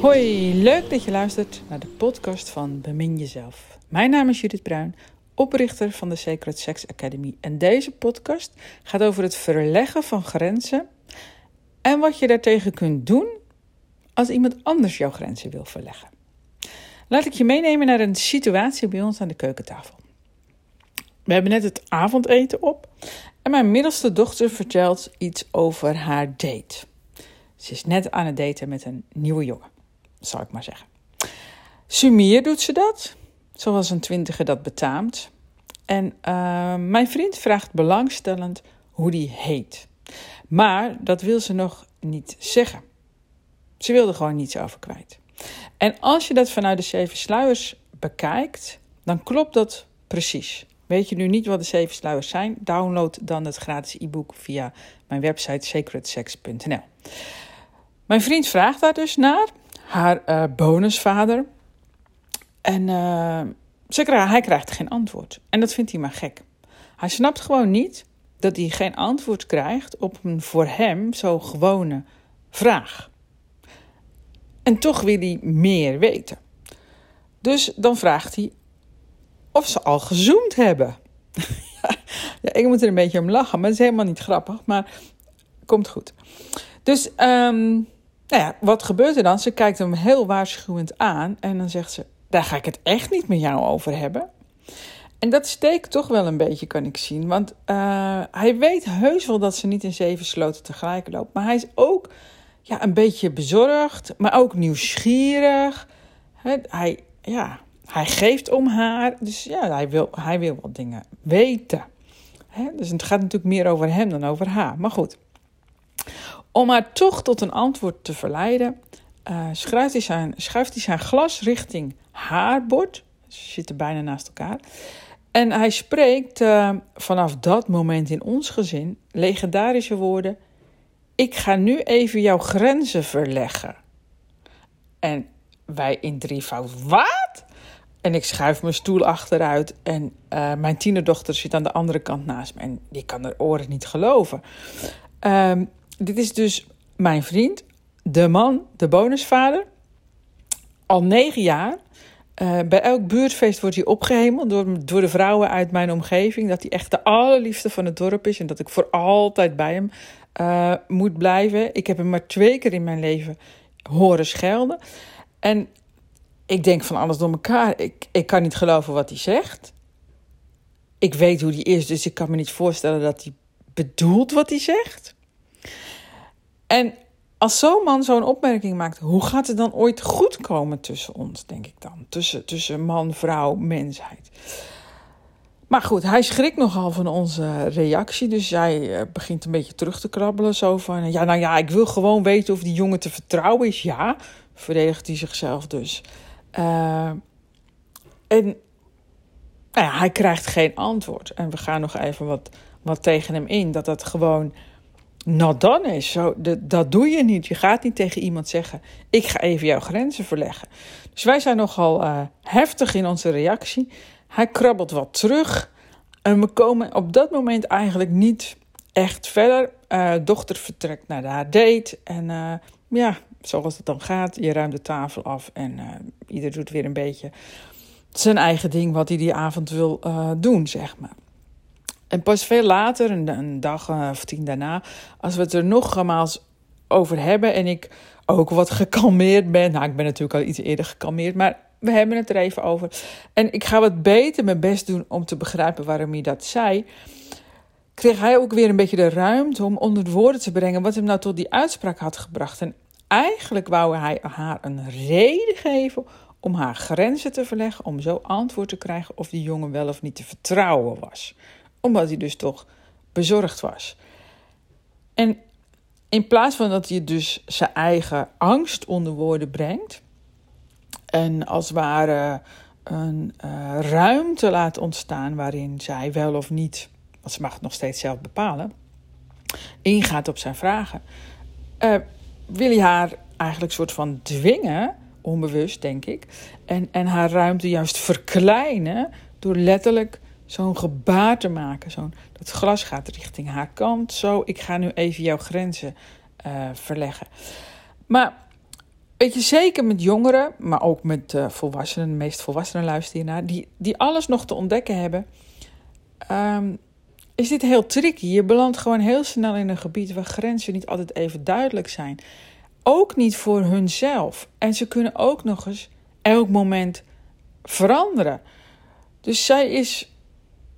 Hoi, leuk dat je luistert naar de podcast van Bemin Jezelf. Mijn naam is Judith Bruin, oprichter van de Sacred Sex Academy. En deze podcast gaat over het verleggen van grenzen en wat je daartegen kunt doen als iemand anders jouw grenzen wil verleggen. Laat ik je meenemen naar een situatie bij ons aan de keukentafel. We hebben net het avondeten op en mijn middelste dochter vertelt iets over haar date. Ze is net aan het daten met een nieuwe jongen, zal ik maar zeggen. Sumier doet ze dat, zoals een twintiger dat betaamt. En uh, mijn vriend vraagt belangstellend hoe die heet. Maar dat wil ze nog niet zeggen. Ze wilde gewoon niets over kwijt. En als je dat vanuit de zeven sluiers bekijkt, dan klopt dat precies. Weet je nu niet wat de zeven sluiers zijn? Download dan het gratis e-book via mijn website sacredsex.nl. Mijn vriend vraagt daar dus naar, haar uh, bonusvader. En uh, hij krijgt geen antwoord. En dat vindt hij maar gek. Hij snapt gewoon niet dat hij geen antwoord krijgt op een voor hem zo gewone vraag. En toch wil hij meer weten. Dus dan vraagt hij of ze al gezoomd hebben. ja, ik moet er een beetje om lachen, maar het is helemaal niet grappig. Maar komt goed. Dus, um, nou ja, wat gebeurt er dan? Ze kijkt hem heel waarschuwend aan en dan zegt ze: Daar ga ik het echt niet met jou over hebben. En dat steekt toch wel een beetje, kan ik zien. Want uh, hij weet heus wel dat ze niet in zeven sloten tegelijk loopt. Maar hij is ook ja, een beetje bezorgd, maar ook nieuwsgierig. Hij, ja, hij geeft om haar, dus ja, hij wil, hij wil wat dingen weten. Dus het gaat natuurlijk meer over hem dan over haar. Maar goed, om haar toch tot een antwoord te verleiden, uh, schuift, hij zijn, schuift hij zijn glas richting haar bord. Ze zitten bijna naast elkaar. En hij spreekt uh, vanaf dat moment in ons gezin legendarische woorden: Ik ga nu even jouw grenzen verleggen. En wij in drievoud: Wat? En ik schuif mijn stoel achteruit. En uh, mijn tienerdochter zit aan de andere kant naast me. En die kan haar oren niet geloven. Um, dit is dus mijn vriend, de man, de bonusvader. Al negen jaar. Uh, bij elk buurtfeest wordt hij opgehemeld door, door de vrouwen uit mijn omgeving. Dat hij echt de allerliefste van het dorp is. En dat ik voor altijd bij hem uh, moet blijven. Ik heb hem maar twee keer in mijn leven horen schelden. En ik denk van alles door elkaar. Ik, ik kan niet geloven wat hij zegt. Ik weet hoe hij is, dus ik kan me niet voorstellen dat hij bedoelt wat hij zegt. En als zo'n man zo'n opmerking maakt, hoe gaat het dan ooit goed komen tussen ons, denk ik dan? Tussen, tussen man, vrouw, mensheid. Maar goed, hij schrikt nogal van onze reactie. Dus hij uh, begint een beetje terug te krabbelen. Zo van, ja, nou ja, ik wil gewoon weten of die jongen te vertrouwen is. Ja, verdedigt hij zichzelf dus. Uh, en nou hij krijgt geen antwoord. En we gaan nog even wat, wat tegen hem in. Dat dat gewoon not is. Zo, dat doe je niet. Je gaat niet tegen iemand zeggen: Ik ga even jouw grenzen verleggen. Dus wij zijn nogal uh, heftig in onze reactie. Hij krabbelt wat terug. En we komen op dat moment eigenlijk niet echt verder. Uh, dochter vertrekt naar haar date. En ja, zoals het dan gaat. Je ruimt de tafel af en uh, ieder doet weer een beetje zijn eigen ding wat hij die avond wil uh, doen, zeg maar. En pas veel later, een, een dag of tien daarna, als we het er nogmaals over hebben en ik ook wat gekalmeerd ben. Nou, ik ben natuurlijk al iets eerder gekalmeerd, maar we hebben het er even over. En ik ga wat beter mijn best doen om te begrijpen waarom hij dat zei. Kreeg hij ook weer een beetje de ruimte om onder de woorden te brengen wat hem nou tot die uitspraak had gebracht. En Eigenlijk wou hij haar een reden geven om haar grenzen te verleggen, om zo antwoord te krijgen of die jongen wel of niet te vertrouwen was. Omdat hij dus toch bezorgd was. En in plaats van dat hij dus zijn eigen angst onder woorden brengt en als het ware een uh, ruimte laat ontstaan waarin zij wel of niet, want ze mag het nog steeds zelf bepalen, ingaat op zijn vragen. Uh, wil je haar eigenlijk soort van dwingen, onbewust denk ik, en, en haar ruimte juist verkleinen door letterlijk zo'n gebaar te maken. Zo'n, dat glas gaat richting haar kant. Zo, ik ga nu even jouw grenzen uh, verleggen. Maar weet je, zeker met jongeren, maar ook met uh, volwassenen, de meest volwassenen luisteren hiernaar, die, die alles nog te ontdekken hebben, um, is dit heel tricky. Je belandt gewoon heel snel in een gebied waar grenzen niet altijd even duidelijk zijn. Ook niet voor hunzelf. En ze kunnen ook nog eens elk moment veranderen. Dus zij is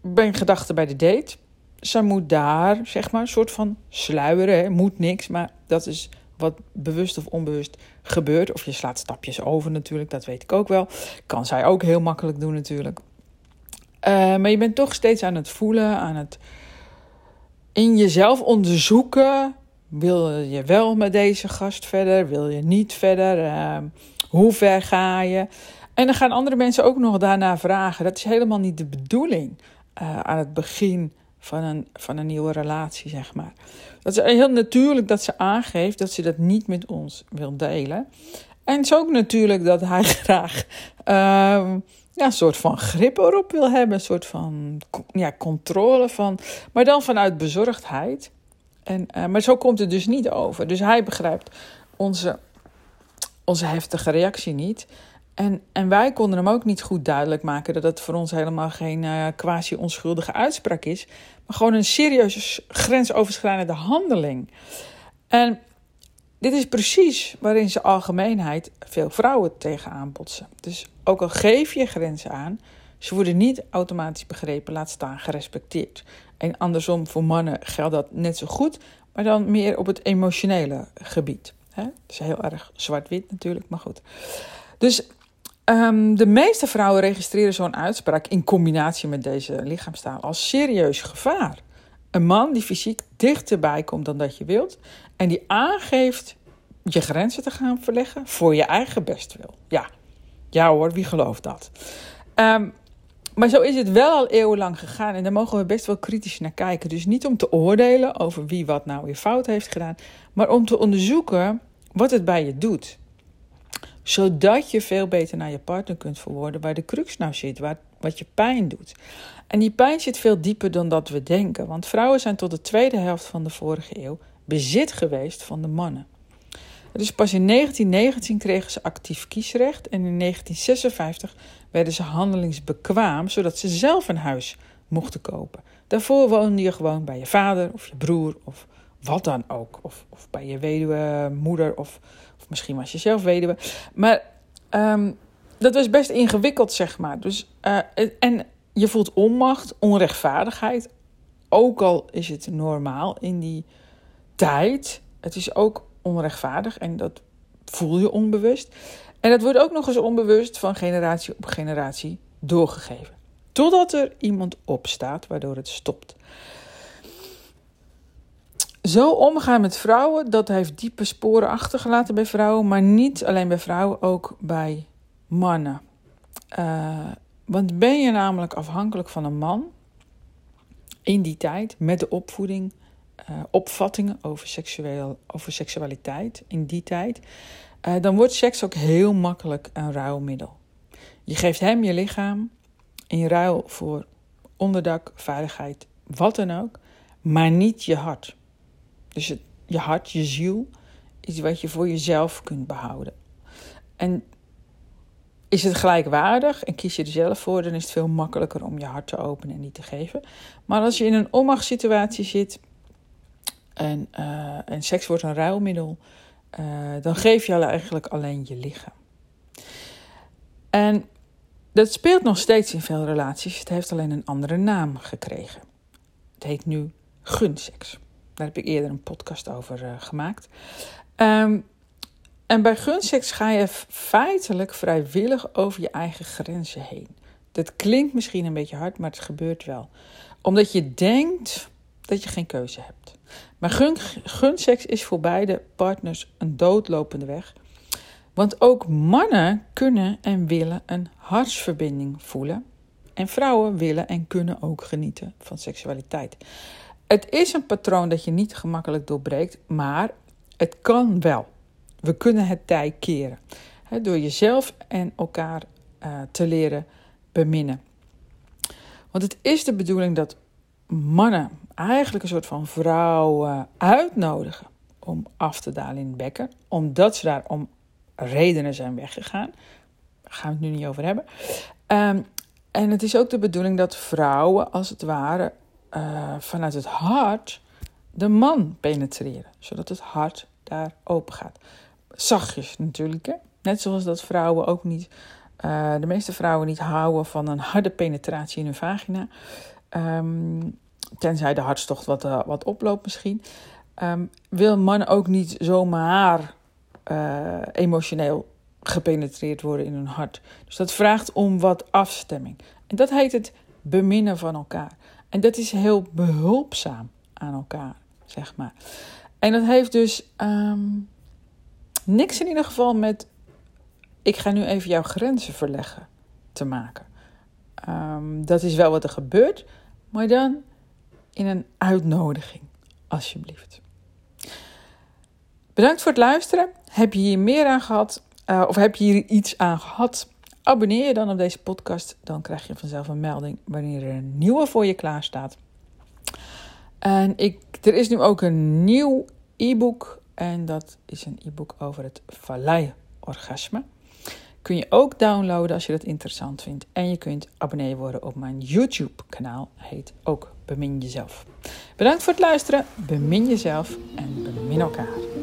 bij gedachte bij de date. Zij moet daar, zeg maar, een soort van sluieren. Hè. Moet niks, maar dat is wat bewust of onbewust gebeurt. Of je slaat stapjes over natuurlijk, dat weet ik ook wel. Kan zij ook heel makkelijk doen natuurlijk. Uh, maar je bent toch steeds aan het voelen, aan het in jezelf onderzoeken. Wil je wel met deze gast verder? Wil je niet verder? Uh, hoe ver ga je? En dan gaan andere mensen ook nog daarna vragen. Dat is helemaal niet de bedoeling uh, aan het begin van een, van een nieuwe relatie, zeg maar. Dat is heel natuurlijk dat ze aangeeft dat ze dat niet met ons wil delen. En het is ook natuurlijk dat hij graag uh, ja, een soort van grip erop wil hebben. Een soort van ja, controle van. Maar dan vanuit bezorgdheid. En, uh, maar zo komt het dus niet over. Dus hij begrijpt onze, onze heftige reactie niet. En, en wij konden hem ook niet goed duidelijk maken dat het voor ons helemaal geen uh, quasi-onschuldige uitspraak is, maar gewoon een serieuze grensoverschrijdende handeling. En dit is precies waarin ze algemeenheid veel vrouwen tegenaan botsen. Dus ook al geef je grenzen aan, ze worden niet automatisch begrepen, laat staan gerespecteerd. En andersom voor mannen geldt dat net zo goed, maar dan meer op het emotionele gebied. Dat is heel erg zwart-wit natuurlijk, maar goed. Dus um, de meeste vrouwen registreren zo'n uitspraak in combinatie met deze lichaamstaal als serieus gevaar. Een man die fysiek dichterbij komt dan dat je wilt en die aangeeft je grenzen te gaan verleggen voor je eigen bestwil. Ja, ja hoor, wie gelooft dat? Um, maar zo is het wel al eeuwenlang gegaan en daar mogen we best wel kritisch naar kijken. Dus niet om te oordelen over wie wat nou weer fout heeft gedaan, maar om te onderzoeken wat het bij je doet. Zodat je veel beter naar je partner kunt verwoorden waar de crux nou zit, waar, wat je pijn doet. En die pijn zit veel dieper dan dat we denken, want vrouwen zijn tot de tweede helft van de vorige eeuw bezit geweest van de mannen. Dus pas in 1919 kregen ze actief kiesrecht en in 1956 werden ze handelingsbekwaam, zodat ze zelf een huis mochten kopen. Daarvoor woonde je gewoon bij je vader of je broer of wat dan ook. Of, of bij je weduwe moeder of, of misschien was je zelf weduwe. Maar um, dat was best ingewikkeld, zeg maar. Dus, uh, en je voelt onmacht, onrechtvaardigheid. Ook al is het normaal in die tijd. Het is ook onrechtvaardig en dat voel je onbewust. En dat wordt ook nog eens onbewust van generatie op generatie doorgegeven. Totdat er iemand opstaat waardoor het stopt. Zo omgaan met vrouwen, dat heeft diepe sporen achtergelaten bij vrouwen, maar niet alleen bij vrouwen, ook bij mannen. Uh, want ben je namelijk afhankelijk van een man in die tijd met de opvoeding, uh, opvattingen over, seksueel, over seksualiteit in die tijd, uh, dan wordt seks ook heel makkelijk een ruilmiddel. Je geeft hem je lichaam in ruil voor onderdak, veiligheid, wat dan ook, maar niet je hart. Dus je hart, je ziel, is wat je voor jezelf kunt behouden. En is het gelijkwaardig en kies je er zelf voor, dan is het veel makkelijker om je hart te openen en niet te geven. Maar als je in een onmachtssituatie zit, en, uh, en seks wordt een ruilmiddel, uh, dan geef je eigenlijk alleen je lichaam. En dat speelt nog steeds in veel relaties. Het heeft alleen een andere naam gekregen. Het heet nu gunseks. Daar heb ik eerder een podcast over uh, gemaakt. Um, en bij gunseks ga je feitelijk vrijwillig over je eigen grenzen heen. Dat klinkt misschien een beetje hard, maar het gebeurt wel. Omdat je denkt dat je geen keuze hebt. Maar gun, is voor beide partners een doodlopende weg. Want ook mannen kunnen en willen een hartsverbinding voelen. En vrouwen willen en kunnen ook genieten van seksualiteit. Het is een patroon dat je niet gemakkelijk doorbreekt, maar het kan wel. We kunnen het tij keren. door jezelf en elkaar uh, te leren beminnen. Want het is de bedoeling dat mannen eigenlijk een soort van vrouwen uitnodigen om af te dalen in het bekken, omdat ze daar om redenen zijn weggegaan. Daar gaan we het nu niet over hebben. Ehm, en het is ook de bedoeling dat vrouwen, als het ware, uh, vanuit het hart de man penetreren, zodat het hart daar open gaat. Zachtjes natuurlijk, hè? net zoals dat vrouwen ook niet, uh, de meeste vrouwen niet houden van een harde penetratie in hun vagina. Um, tenzij de hartstocht wat, uh, wat oploopt misschien. Um, wil mannen ook niet zomaar uh, emotioneel gepenetreerd worden in hun hart. Dus dat vraagt om wat afstemming. En dat heet het beminnen van elkaar. En dat is heel behulpzaam aan elkaar, zeg maar. En dat heeft dus um, niks in ieder geval met ik ga nu even jouw grenzen verleggen te maken. Um, dat is wel wat er gebeurt, maar dan in een uitnodiging, alsjeblieft. Bedankt voor het luisteren. Heb je hier meer aan gehad? Uh, of heb je hier iets aan gehad? Abonneer je dan op deze podcast. Dan krijg je vanzelf een melding wanneer er een nieuwe voor je klaar staat. En ik, er is nu ook een nieuw e-book. En dat is een e-book over het vallei-orgasme. Kun je ook downloaden als je dat interessant vindt. En je kunt abonnee worden op mijn YouTube-kanaal. Heet ook Bemin Jezelf. Bedankt voor het luisteren. Bemin jezelf en bemin elkaar.